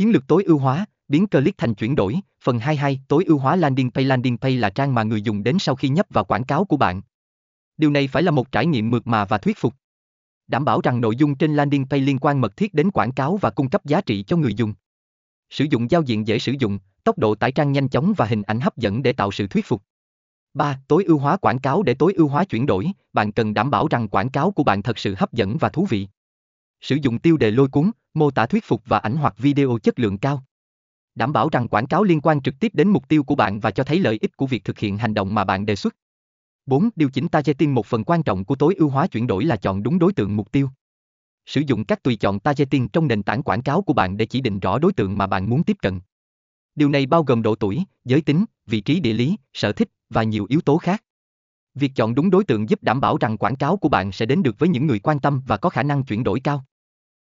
Chiến lược tối ưu hóa, biến click thành chuyển đổi, phần 22, tối ưu hóa landing page landing page là trang mà người dùng đến sau khi nhấp vào quảng cáo của bạn. Điều này phải là một trải nghiệm mượt mà và thuyết phục. Đảm bảo rằng nội dung trên landing page liên quan mật thiết đến quảng cáo và cung cấp giá trị cho người dùng. Sử dụng giao diện dễ sử dụng, tốc độ tải trang nhanh chóng và hình ảnh hấp dẫn để tạo sự thuyết phục. 3. Tối ưu hóa quảng cáo để tối ưu hóa chuyển đổi, bạn cần đảm bảo rằng quảng cáo của bạn thật sự hấp dẫn và thú vị. Sử dụng tiêu đề lôi cuốn, mô tả thuyết phục và ảnh hoặc video chất lượng cao. Đảm bảo rằng quảng cáo liên quan trực tiếp đến mục tiêu của bạn và cho thấy lợi ích của việc thực hiện hành động mà bạn đề xuất. 4. Điều chỉnh targeting một phần quan trọng của tối ưu hóa chuyển đổi là chọn đúng đối tượng mục tiêu. Sử dụng các tùy chọn targeting trong nền tảng quảng cáo của bạn để chỉ định rõ đối tượng mà bạn muốn tiếp cận. Điều này bao gồm độ tuổi, giới tính, vị trí địa lý, sở thích và nhiều yếu tố khác. Việc chọn đúng đối tượng giúp đảm bảo rằng quảng cáo của bạn sẽ đến được với những người quan tâm và có khả năng chuyển đổi cao.